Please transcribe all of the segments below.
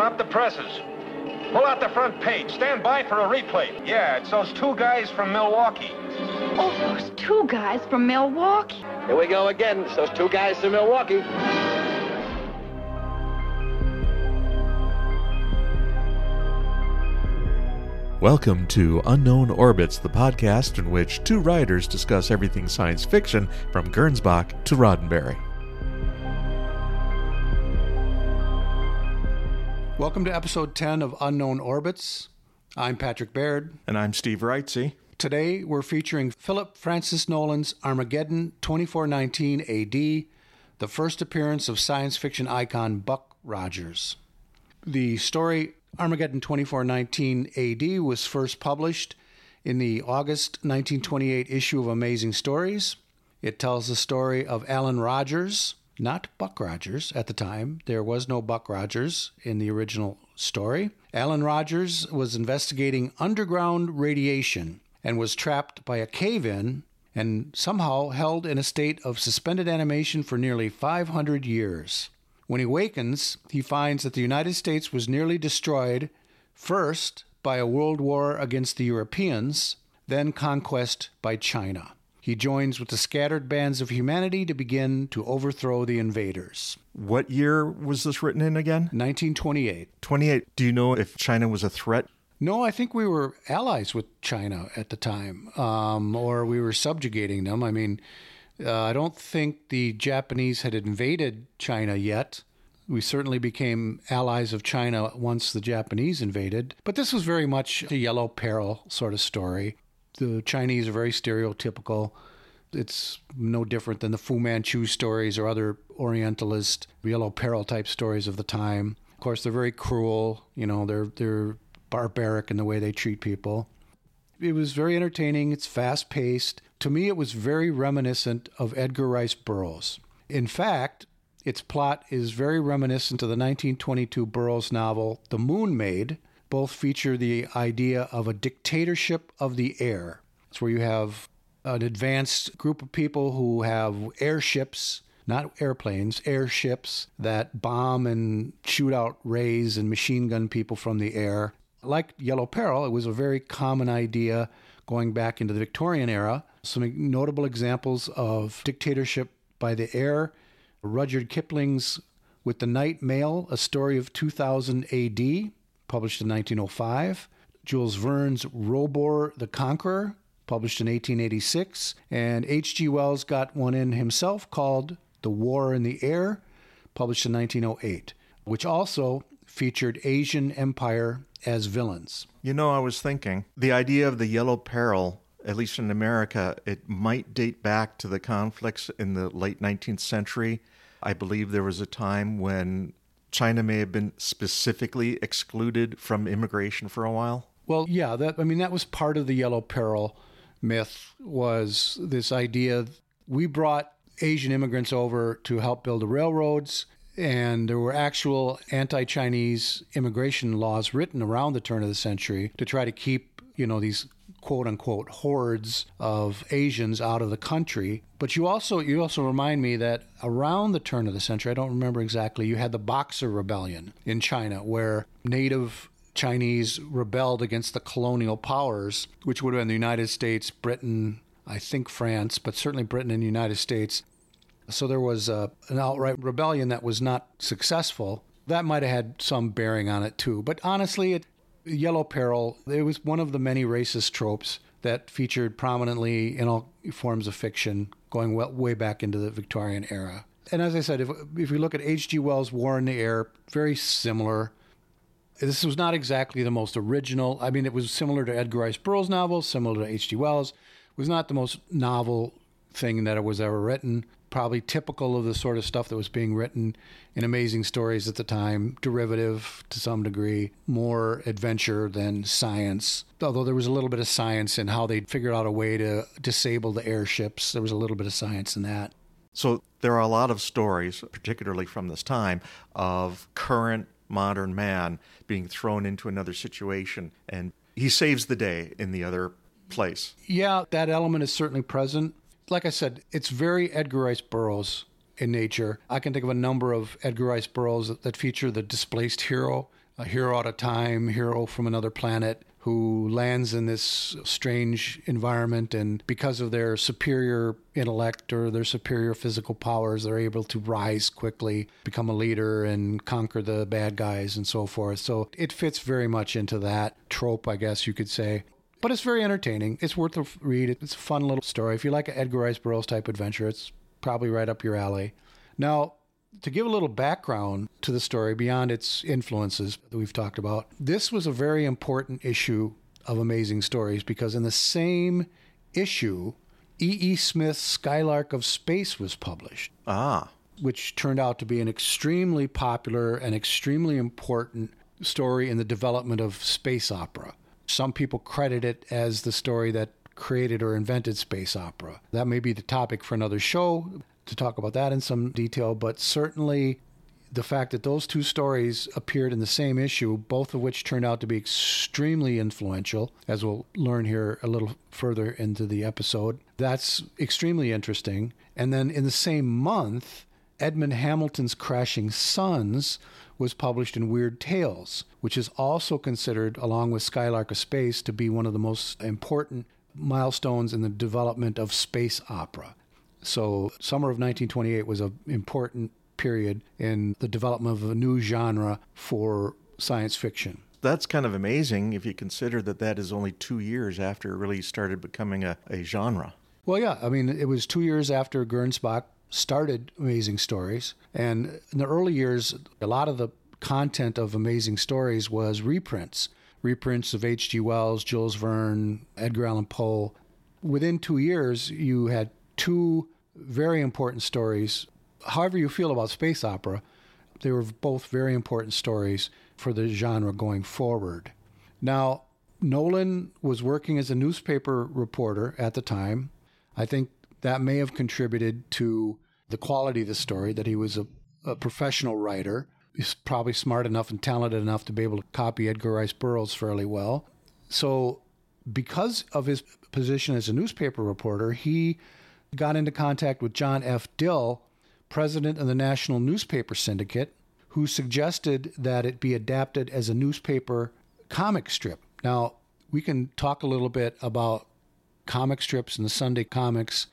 Stop the presses. Pull out the front page. Stand by for a replay. Yeah, it's those two guys from Milwaukee. Oh, those two guys from Milwaukee. Here we go again. It's those two guys from Milwaukee. Welcome to Unknown Orbits, the podcast in which two writers discuss everything science fiction from Gernsback to Roddenberry. Welcome to episode 10 of Unknown Orbits. I'm Patrick Baird. And I'm Steve Wrightsey. Today we're featuring Philip Francis Nowlan's Armageddon 2419 AD, the first appearance of science fiction icon Buck Rogers. The story Armageddon 2419 AD was first published in the August 1928 issue of Amazing Stories. It tells the story of Alan Rogers, not Buck Rogers at the time. There was no Buck Rogers in the original story. Alan Rogers was investigating underground radiation and was trapped by a cave in and somehow held in a state of suspended animation for nearly 500 years. When he wakens, he finds that the United States was nearly destroyed, first by a world war against the Europeans, then conquest by China. He joins with the scattered bands of humanity to begin to overthrow the invaders. What year was this written in again? 1928. 28. Do you know if China was a threat? No, I think we were allies with China at the time, um, or we were subjugating them. I mean, uh, I don't think the Japanese had invaded China yet. We certainly became allies of China once the Japanese invaded, but this was very much a yellow peril sort of story. The Chinese are very stereotypical. It's no different than the Fu Manchu stories or other Orientalist yellow peril type stories of the time. Of course, they're very cruel. You know, they're they're barbaric in the way they treat people. It was very entertaining. It's fast paced. To me, it was very reminiscent of Edgar Rice Burroughs. In fact, its plot is very reminiscent of the 1922 Burroughs novel The Moon Maid. Both feature the idea of a dictatorship of the air. It's where you have an advanced group of people who have airships, not airplanes, airships that bomb and shoot out rays and machine gun people from the air. Like Yellow Peril, it was a very common idea going back into the Victorian era. Some notable examples of dictatorship by the air Rudyard Kipling's With the Night Mail, a story of 2000 AD, published in 1905. Jules Verne's Robur the Conqueror, published in 1886. And H.G. Wells got one in himself called The War in the Air, published in 1908, which also featured Asian Empire as villains. You know, I was thinking the idea of the yellow peril, at least in America, it might date back to the conflicts in the late 19th century. I believe there was a time when China may have been specifically excluded from immigration for a while. Well, yeah, that I mean that was part of the yellow peril myth was this idea we brought Asian immigrants over to help build the railroads and there were actual anti Chinese immigration laws written around the turn of the century to try to keep, you know, these quote unquote hordes of Asians out of the country. But you also you also remind me that around the turn of the century, I don't remember exactly, you had the Boxer Rebellion in China where native Chinese rebelled against the colonial powers, which would have been the United States, Britain, I think France, but certainly Britain and the United States. So there was a, an outright rebellion that was not successful. That might have had some bearing on it too. But honestly, it, Yellow Peril, it was one of the many racist tropes that featured prominently in all forms of fiction going well, way back into the Victorian era. And as I said, if, if we look at H.G. Wells' War in the Air, very similar. This was not exactly the most original. I mean, it was similar to Edgar Rice Burroughs' novels, similar to H.G. Wells. It was not the most novel thing that was ever written probably typical of the sort of stuff that was being written in amazing stories at the time, derivative to some degree, more adventure than science. Although there was a little bit of science in how they figured out a way to disable the airships, there was a little bit of science in that. So there are a lot of stories, particularly from this time, of current modern man being thrown into another situation and he saves the day in the other place. Yeah, that element is certainly present like I said, it's very Edgar Rice Burroughs in nature. I can think of a number of Edgar Rice Burroughs that, that feature the displaced hero a hero out of time, hero from another planet who lands in this strange environment and because of their superior intellect or their superior physical powers they're able to rise quickly become a leader and conquer the bad guys and so forth so it fits very much into that trope i guess you could say but it's very entertaining it's worth a read it's a fun little story if you like an edgar rice burroughs type adventure it's probably right up your alley now to give a little background to the story beyond its influences that we've talked about, this was a very important issue of Amazing Stories because in the same issue, E. E. Smith's Skylark of Space was published. Ah. Which turned out to be an extremely popular and extremely important story in the development of space opera. Some people credit it as the story that created or invented space opera. That may be the topic for another show to talk about that in some detail, but certainly the fact that those two stories appeared in the same issue, both of which turned out to be extremely influential, as we'll learn here a little further into the episode, that's extremely interesting. And then in the same month, Edmund Hamilton's Crashing Suns was published in Weird Tales, which is also considered, along with Skylark of Space, to be one of the most important milestones in the development of space opera. So, summer of 1928 was an important period in the development of a new genre for science fiction. That's kind of amazing if you consider that that is only two years after it really started becoming a, a genre. Well, yeah, I mean, it was two years after Gernsback started Amazing Stories. And in the early years, a lot of the content of Amazing Stories was reprints reprints of H.G. Wells, Jules Verne, Edgar Allan Poe. Within two years, you had two very important stories. However, you feel about space opera, they were both very important stories for the genre going forward. Now, Nowlan was working as a newspaper reporter at the time. I think that may have contributed to the quality of the story, that he was a, a professional writer. He's probably smart enough and talented enough to be able to copy Edgar Rice Burroughs fairly well. So, because of his position as a newspaper reporter, he got into contact with John F. Dille, president of the National Newspaper Syndicate, who suggested that it be adapted as a newspaper comic strip. Now, we can talk a little bit about comic strips and the Sunday comics,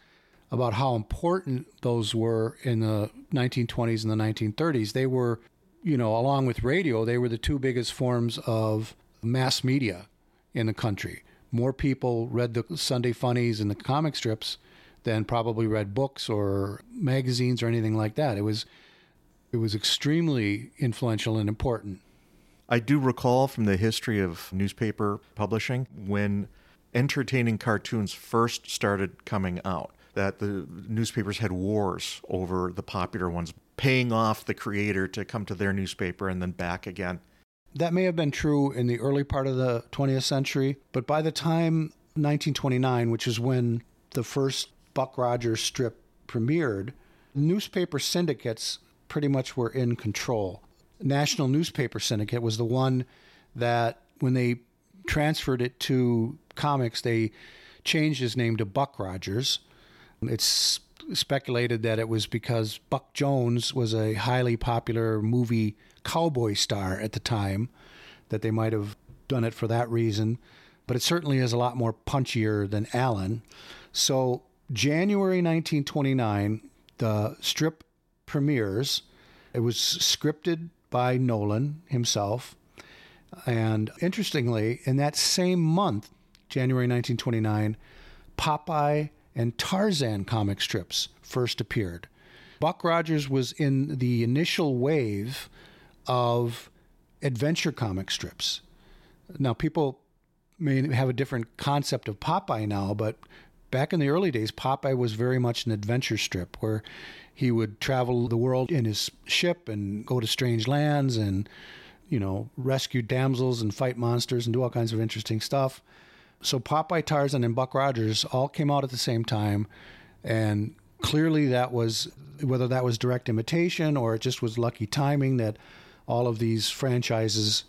about how important those were in the 1920s and the 1930s. They were, you know, along with radio, they were the two biggest forms of mass media in the country. More people read the Sunday funnies and the comic strips than probably read books or magazines or anything like that. It was it was extremely influential and important. I do recall from the history of newspaper publishing when entertaining cartoons first started coming out that the newspapers had wars over the popular ones, paying off the creator to come to their newspaper and then back again. That may have been true in the early part of the 20th century, but by the time 1929, which is when the first Buck Rogers strip premiered, newspaper syndicates pretty much were in control. National Newspaper Syndicate was the one that, when they transferred it to comics, they changed his name to Buck Rogers. It's speculated that it was because Buck Jones was a highly popular movie cowboy star at the time, that they might have done it for that reason. But it certainly is a lot more punchier than Allen. So, January 1929, the strip premieres. It was scripted by Nowlan himself. And interestingly, in that same month, January 1929, Popeye and Tarzan comic strips first appeared. Buck Rogers was in the initial wave of adventure comic strips. Now, people may have a different concept of Popeye now, but back in the early days, Popeye was very much an adventure strip where he would travel the world in his ship and go to strange lands and, you know, rescue damsels and fight monsters and do all kinds of interesting stuff. So Popeye, Tarzan, and Buck Rogers all came out at the same time, and clearly that was whether that was direct imitation or it just was lucky timing that all of these franchises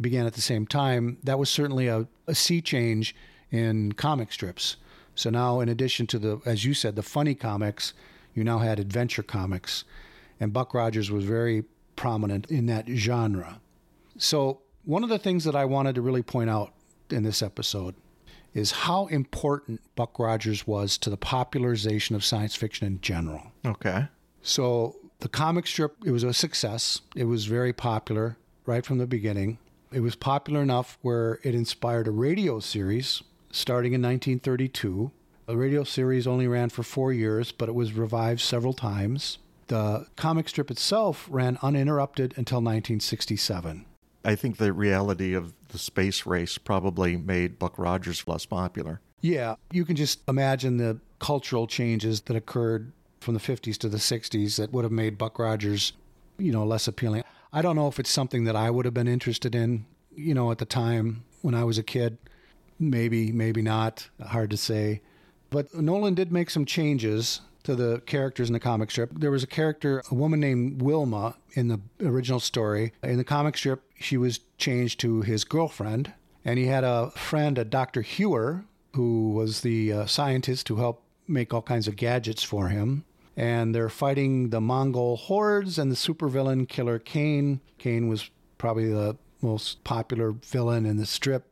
began at the same time. That was certainly a, a sea change in comic strips. So now, in addition to the, as you said, the funny comics, you now had adventure comics, and Buck Rogers was very prominent in that genre. So, one of the things that I wanted to really point out in this episode is how important Buck Rogers was to the popularization of science fiction in general. Okay. So, the comic strip, it was a success. It was very popular right from the beginning. It was popular enough where it inspired a radio series starting in 1932. The radio series only ran for four years, but it was revived several times. The comic strip itself ran uninterrupted until 1967. I think the reality of the space race probably made Buck Rogers less popular. Yeah, you can just imagine the cultural changes that occurred from the 50s to the 60s that would have made Buck Rogers, you know, less appealing. I don't know if it's something that I would have been interested in, you know, at the time when I was a kid. Maybe, maybe not. Hard to say. But Nowlan did make some changes to the characters in the comic strip. There was a character, a woman named Wilma in the original story. In the comic strip, she was changed to his girlfriend. And he had a friend, a Dr. Huer, who was the uh, scientist who helped make all kinds of gadgets for him. And they're fighting the Mongol hordes and the supervillain Killer Kane. Kane was probably the most popular villain in the strip.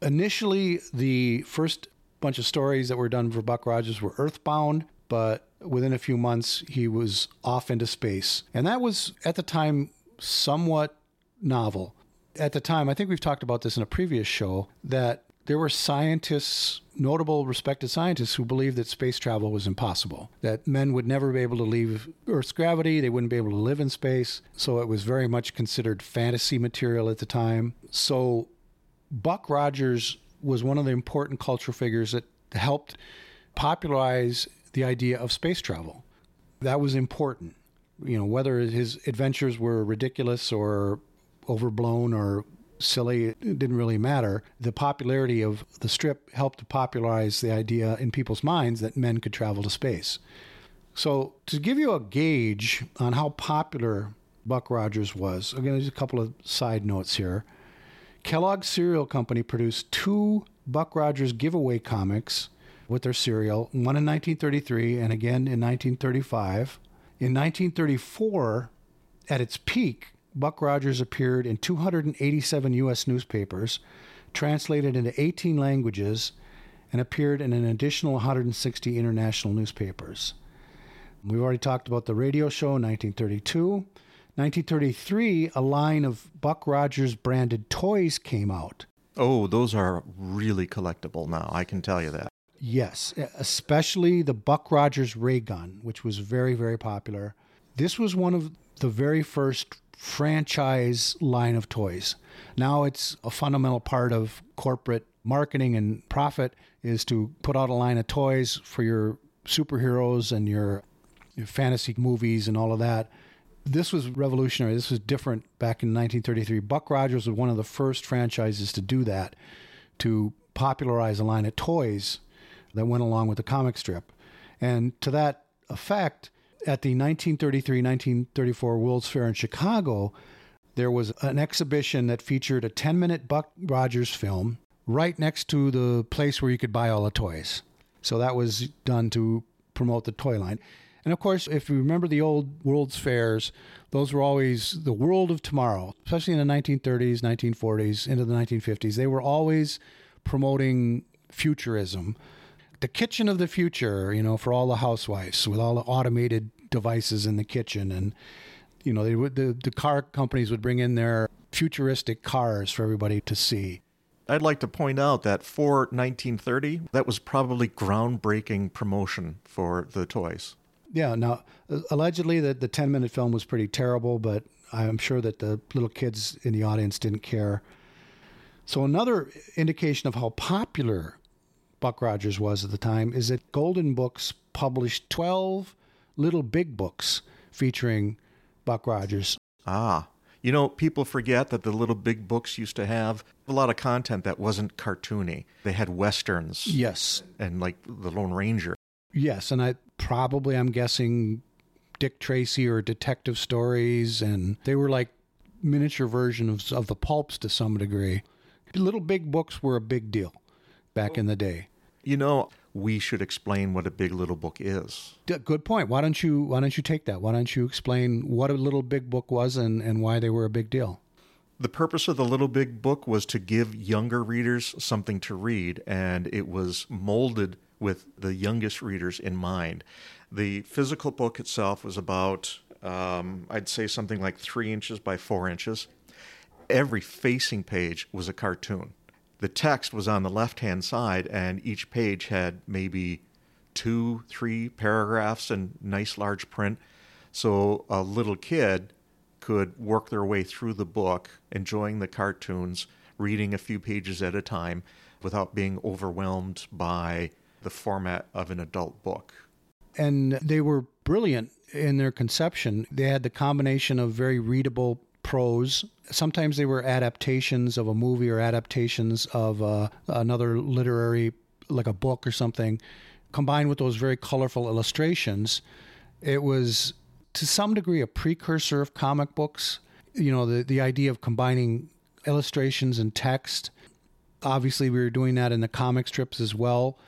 Initially, the first bunch of stories that were done for Buck Rogers were Earthbound, but within a few months, he was off into space. And that was, at the time, somewhat novel. At the time, I think we've talked about this in a previous show, that there were scientists, notable, respected scientists, who believed that space travel was impossible, that men would never be able to leave Earth's gravity, they wouldn't be able to live in space. So it was very much considered fantasy material at the time. So Buck Rogers was one of the important cultural figures that helped popularize the idea of space travel. That was important. You know, whether his adventures were ridiculous or overblown or silly, it didn't really matter. The popularity of the strip helped to popularize the idea in people's minds that men could travel to space. So, to give you a gauge on how popular Buck Rogers was, again, there's a couple of side notes here. Kellogg's Cereal Company produced two Buck Rogers giveaway comics with their cereal, one in 1933 and again in 1935. In 1934, at its peak, Buck Rogers appeared in 287 U.S. newspapers, translated into 18 languages, and appeared in an additional 160 international newspapers. We've already talked about the radio show in 1932. 1933, a line of Buck Rogers branded toys came out. Oh, those are really collectible now, I can tell you that. Yes, especially the Buck Rogers ray gun, which was very, very popular. This was one of the very first franchise line of toys. Now it's a fundamental part of corporate marketing and profit is to put out a line of toys for your superheroes and your, your fantasy movies and all of that. This was revolutionary. This was different back in 1933. Buck Rogers was one of the first franchises to do that, to popularize a line of toys that went along with the comic strip. And to that effect, at the 1933 1934 World's Fair in Chicago, there was an exhibition that featured a 10 minute Buck Rogers film right next to the place where you could buy all the toys. So that was done to promote the toy line. And of course, if you remember the old World's Fairs, those were always the world of tomorrow, especially in the 1930s, 1940s, into the 1950s. They were always promoting futurism the kitchen of the future, you know, for all the housewives with all the automated devices in the kitchen. And, you know, they would, the, the car companies would bring in their futuristic cars for everybody to see. I'd like to point out that for 1930, that was probably groundbreaking promotion for the toys. Yeah. Now, uh, allegedly, the, the 10 minute film was pretty terrible, but I'm sure that the little kids in the audience didn't care. So, another indication of how popular Buck Rogers was at the time is that Golden Books published 12 little big books featuring Buck Rogers. Ah. You know, people forget that the little big books used to have a lot of content that wasn't cartoony. They had westerns. Yes. And like The Lone Ranger. Yes, and I probably I'm guessing Dick Tracy or detective stories and they were like miniature versions of, of the pulps to some degree. Little big books were a big deal back in the day. You know, we should explain what a big little book is. Good point. Why don't you why don't you take that? Why don't you explain what a little big book was and, and why they were a big deal? The purpose of the Little Big Book was to give younger readers something to read, and it was molded with the youngest readers in mind. The physical book itself was about, um, I'd say, something like three inches by four inches. Every facing page was a cartoon. The text was on the left hand side, and each page had maybe two, three paragraphs in nice large print. So a little kid could work their way through the book, enjoying the cartoons, reading a few pages at a time without being overwhelmed by the format of an adult book. And they were brilliant in their conception. They had the combination of very readable prose. Sometimes they were adaptations of a movie or adaptations of uh, another literary, like a book or something, combined with those very colorful illustrations. It was to some degree a precursor of comic books. You know, the, the idea of combining illustrations and text. Obviously, we were doing that in the comic strips as well,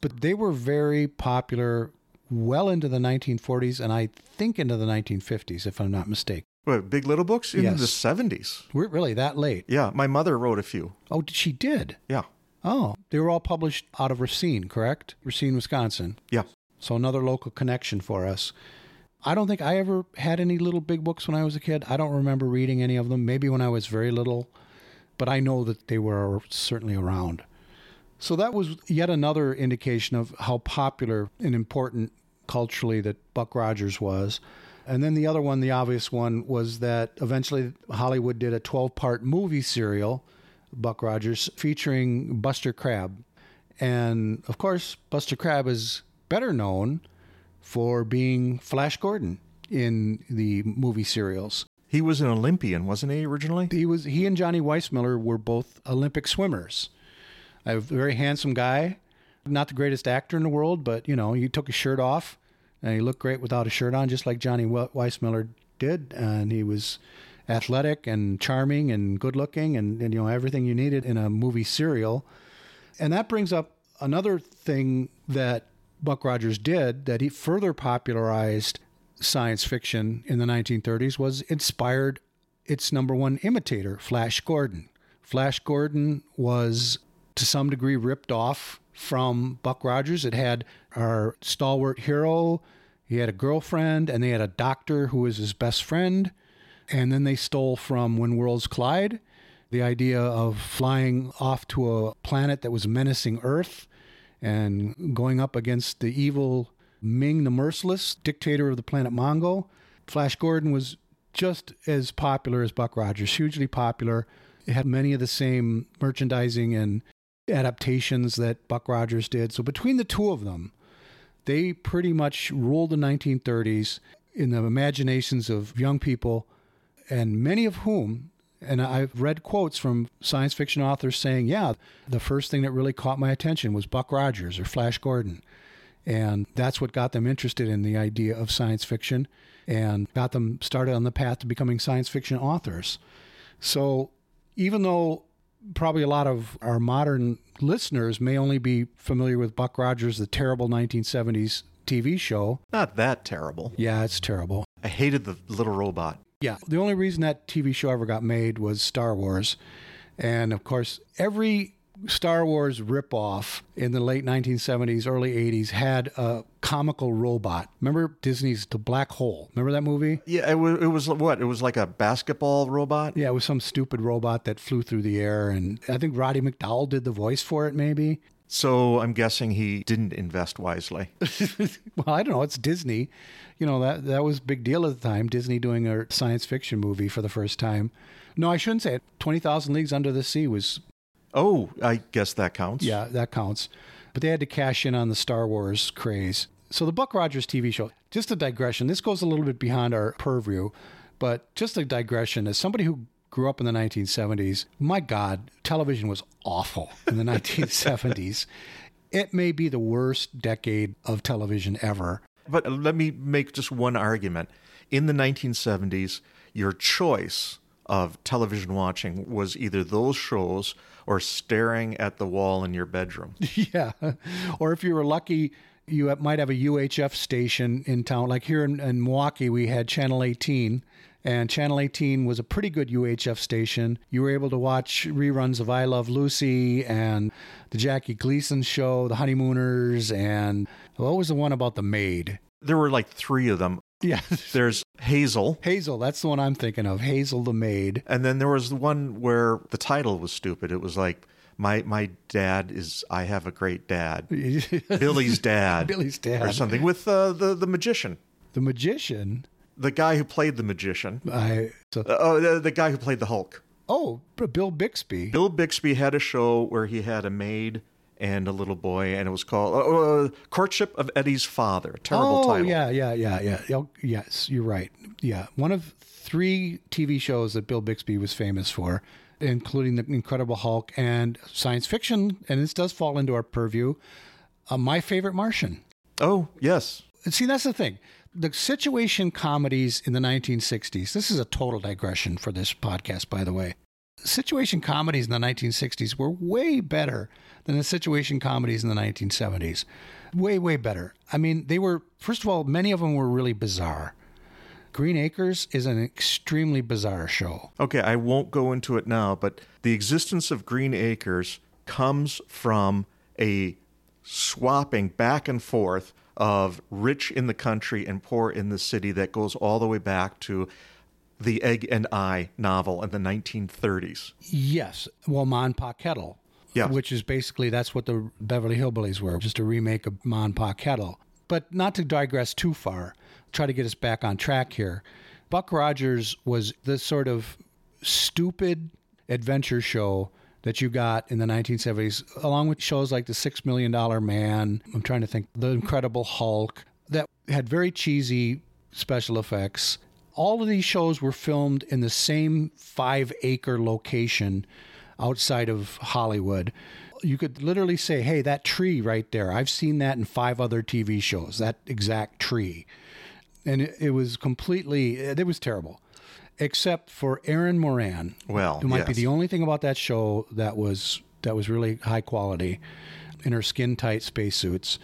but they were very popular well into the 1940s and I think into the 1950s, if I'm not mistaken. What, Big Little Books? In Yes. the 70s. We're really that late. Yeah, my mother wrote a few. Oh, she did. Yeah. Oh, they were all published out of Racine, correct? Racine, Wisconsin. Yeah. So another local connection for us. I don't think I ever had any little big books when I was a kid. I don't remember reading any of them. Maybe when I was very little, but I know that they were certainly around. So that was yet another indication of how popular and important culturally that Buck Rogers was. And then the other one, the obvious one, was that eventually Hollywood did a 12 part movie serial, Buck Rogers, featuring Buster Crabbe. And of course, Buster Crabbe is better known for being Flash Gordon in the movie serials. He was an Olympian, wasn't he, originally? He was he and Johnny Weissmuller were both Olympic swimmers. A very handsome guy, not the greatest actor in the world, but you know, he took his shirt off and he looked great without a shirt on, just like Johnny Weissmuller did. And he was athletic and charming and good looking and, and you know everything you needed in a movie serial. And that brings up another thing that Buck Rogers did that he further popularized science fiction in the 1930s was inspired its number one imitator, Flash Gordon. Flash Gordon was to some degree ripped off from Buck Rogers. It had our stalwart hero, he had a girlfriend, and they had a doctor who was his best friend. And then they stole from When Worlds Collide the idea of flying off to a planet that was menacing Earth and going up against the evil Ming the Merciless, dictator of the planet Mongo. Flash Gordon was just as popular as Buck Rogers, hugely popular. It had many of the same merchandising and adaptations that Buck Rogers did. So between the two of them, they pretty much ruled the 1930s in the imaginations of young people, and many of whom, and I've read quotes from science fiction authors saying, yeah, the first thing that really caught my attention was Buck Rogers or Flash Gordon. And that's what got them interested in the idea of science fiction and got them started on the path to becoming science fiction authors. So even though probably a lot of our modern listeners may only be familiar with Buck Rogers, the terrible 1970s TV show. Not that terrible. Yeah, it's terrible. I hated the little robot. Yeah, the only reason that TV show ever got made was Star Wars. And of course, every Star Wars ripoff in the late 1970s, early 80s had a comical robot. Remember Disney's The Black Hole? Remember that movie? Yeah, it was, it was what? It was like a basketball robot? Yeah, it was some stupid robot that flew through the air. And I think Roddy McDowall did the voice for it, maybe. So I'm guessing he didn't invest wisely. well, I don't know. It's Disney. You know, that, that was a big deal at the time. Disney doing a science fiction movie for the first time. No, I shouldn't say it. 20,000 Leagues Under the Sea was Oh, I guess that counts. Yeah, that counts. But they had to cash in on the Star Wars craze. So the Buck Rogers TV show, just a digression. This goes a little bit beyond our purview, but just a digression. As somebody who grew up in the 1970s, my God, television was awful in the 1970s. It may be the worst decade of television ever. But let me make just one argument. In the 1970s, your choice of television watching was either those shows or staring at the wall in your bedroom. yeah. Or if you were lucky, you might have a UHF station in town. Like here in, in Milwaukee, we had Channel 18, And Channel 18 was a pretty good UHF station. You were able to watch reruns of I Love Lucy and the Jackie Gleason show, The Honeymooners, and what was the one about the maid? There were like three of them. Yeah, There's Hazel, Hazel, that's the one I'm thinking of. Hazel the maid. and then there was the one where the title was stupid. It was like my my dad is I have a great dad. Billy's dad. Billy's dad. Or something with uh, the the magician. The magician. The guy who played the magician. I so, Uh, oh, the, the guy who played the Hulk. oh, Bill Bixby. Bill Bixby had a show where he had a maid and a little boy, and it was called uh, uh, Courtship of Eddie's Father. Terrible title. oh, title. yeah, yeah, yeah, yeah. Oh, yes, you're right. Yeah, one of three TV shows that Bill Bixby was famous for, including the Incredible Hulk and science fiction, and this does fall into our purview. Uh, My favorite Martian. Oh, yes. See, that's the thing. The situation comedies in the 1960s. This is a total digression for this podcast, by the way. Situation comedies in the 1960s were way better than the situation comedies in the 1970s. Way, way better. I mean, they were, first of all, many of them were really bizarre. Green Acres is an extremely bizarre show. Okay, I won't go into it now, but the existence of Green Acres comes from a swapping back and forth of rich in the country and poor in the city that goes all the way back to the Egg and I novel in the 1930s. Yes. Well, Mon Pa Kettle. Yeah. Which is basically that's what the Beverly Hillbillies were, just a remake of Mon Pa Kettle. But not to digress too far, try to get us back on track here. Buck Rogers was this sort of stupid adventure show that you got in the 1970s, along with shows like The Six Million Dollar Man. I'm trying to think, The Incredible Hulk, that had very cheesy special effects. All of these shows were filmed in the same five acre location outside of Hollywood. You could literally say, hey, that tree right there, I've seen that in five other TV shows, that exact tree. And it, it was completely, it was terrible, except for Erin Moran. Well, who might be the only thing about that show that was that was really high quality in her skin tight spacesuits.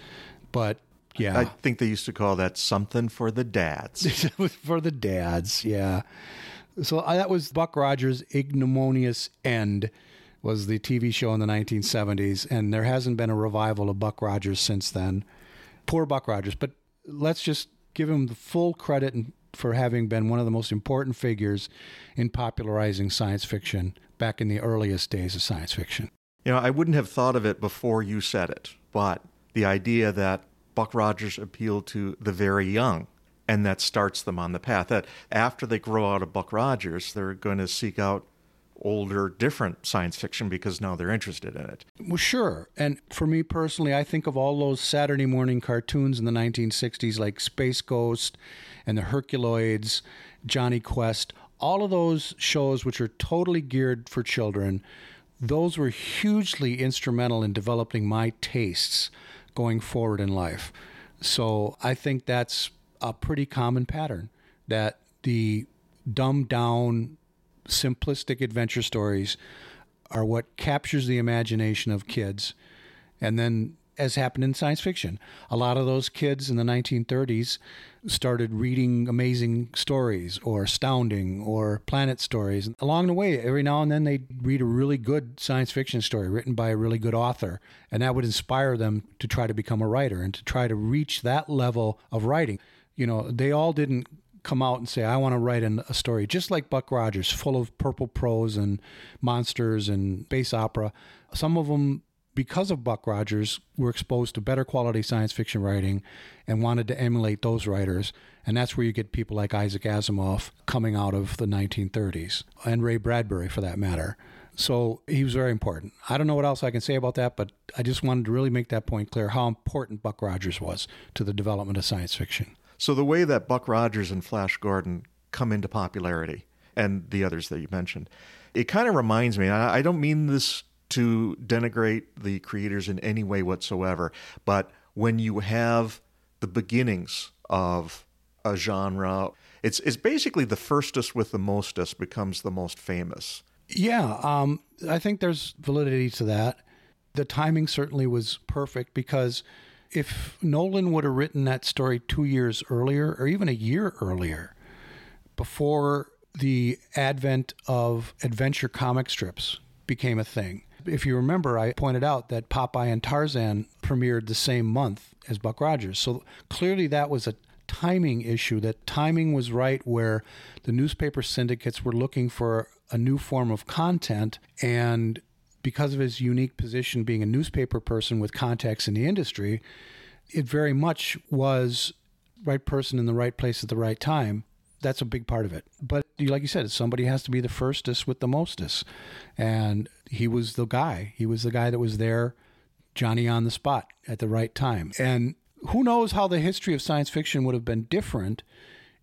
But yeah, I think they used to call that something for the dads. it was for the dads, yeah. So uh, that was Buck Rogers' ignominious end was the TV show in the 1970s, and there hasn't been a revival of Buck Rogers since then. Poor Buck Rogers, but let's just give him the full credit and- for having been one of the most important figures in popularizing science fiction back in the earliest days of science fiction. You know, I wouldn't have thought of it before you said it, but the idea that Buck Rogers appealed to the very young and that starts them on the path that after they grow out of Buck Rogers, they're going to seek out older, different science fiction because now they're interested in it. Well, sure. And for me personally, I think of all those Saturday morning cartoons in the 1960s, like Space Ghost and the Herculoids, Jonny Quest, all of those shows which are totally geared for children. Those were hugely instrumental in developing my tastes going forward in life. So I think that's a pretty common pattern that the dumbed down, simplistic adventure stories are what captures the imagination of kids. And then, as happened in science fiction, a lot of those kids in the 1930s started reading amazing stories or astounding or planet stories. Along the way, every now and then they'd read a really good science fiction story written by a really good author. And that would inspire them to try to become a writer and to try to reach that level of writing. You know, they all didn't come out and say, I want to write an, a story just like Buck Rogers, full of purple prose and monsters and space opera. Some of them, because of Buck Rogers, we were exposed to better quality science fiction writing and wanted to emulate those writers. And that's where you get people like Isaac Asimov coming out of the 1930s, and Ray Bradbury for that matter. So he was very important. I don't know what else I can say about that, but I just wanted to really make that point clear how important Buck Rogers was to the development of science fiction. So the way that Buck Rogers and Flash Gordon come into popularity, and the others that you mentioned, it kind of reminds me. I don't mean this to denigrate the creators in any way whatsoever, but when you have the beginnings of a genre, it's it's basically the firstest with the mostest becomes the most famous. Yeah, um, I think there's validity to that. The timing certainly was perfect because if Nowlan would have written that story two years earlier or even a year earlier, before the advent of adventure comic strips became a thing. If you remember, I pointed out that Popeye and Tarzan premiered the same month as Buck Rogers. So clearly that was a timing issue, that timing was right where the newspaper syndicates were looking for a new form of content. And because of his unique position being a newspaper person with contacts in the industry, it very much was right person in the right place at the right time that's a big part of it. But like you said, somebody has to be the firstest with the mostest. And he was the guy. He was the guy that was there, Johnny on the spot at the right time. And who knows how the history of science fiction would have been different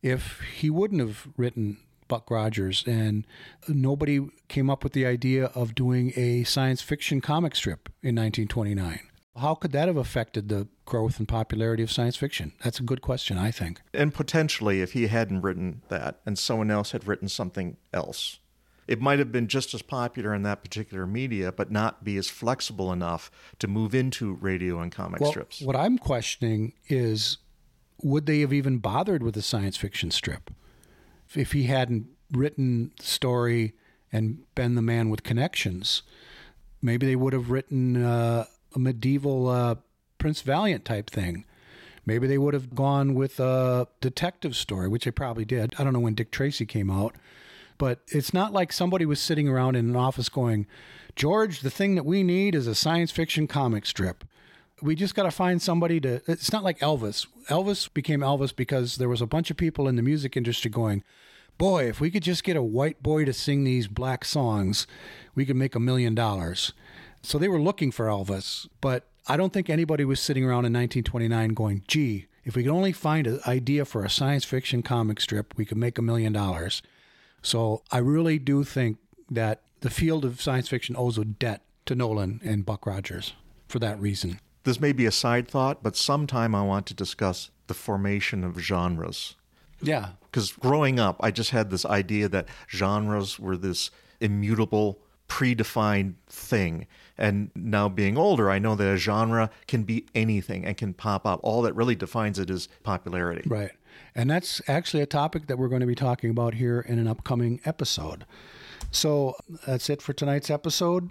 if he wouldn't have written Buck Rogers and nobody came up with the idea of doing a science fiction comic strip in 1929. How could that have affected the growth and popularity of science fiction? That's a good question, I think. And potentially, if he hadn't written that and someone else had written something else, it might have been just as popular in that particular media, but not be as flexible enough to move into radio and comic well, strips. What I'm questioning is would they have even bothered with a science fiction strip if he hadn't written the story and been the man with connections? Maybe they would have written uh, a medieval uh, Prince Valiant type thing. Maybe they would have gone with a detective story, which they probably did. I don't know when Dick Tracy came out, but it's not like somebody was sitting around in an office going, George, the thing that we need is a science fiction comic strip. We just got to find somebody to. It's not like Elvis. Elvis became Elvis because there was a bunch of people in the music industry going, boy, if we could just get a white boy to sing these black songs, we could make a million dollars. So they were looking for Elvis, but I don't think anybody was sitting around in 1929 going, gee, if we could only find an idea for a science fiction comic strip, we could make a million dollars. So I really do think that the field of science fiction owes a debt to Nowlan and Buck Rogers for that reason. This may be a side thought, but sometime I want to discuss the formation of genres. Yeah. Because growing up, I just had this idea that genres were this immutable, predefined thing. And now being older, I know that a genre can be anything and can pop up. All that really defines it is popularity. Right. And that's actually a topic that we're going to be talking about here in an upcoming episode. So that's it for tonight's episode.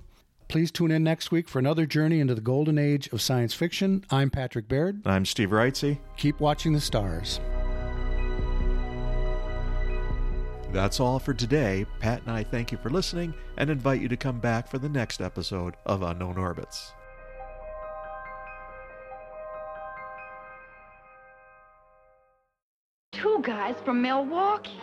Please tune in next week for another journey into the golden age of science fiction. I'm Patrick Baird. I'm Steve Reitze. Keep watching the stars. That's all for today. Pat and I thank you for listening and invite you to come back for the next episode of Unknown Orbits. Two guys from Milwaukee.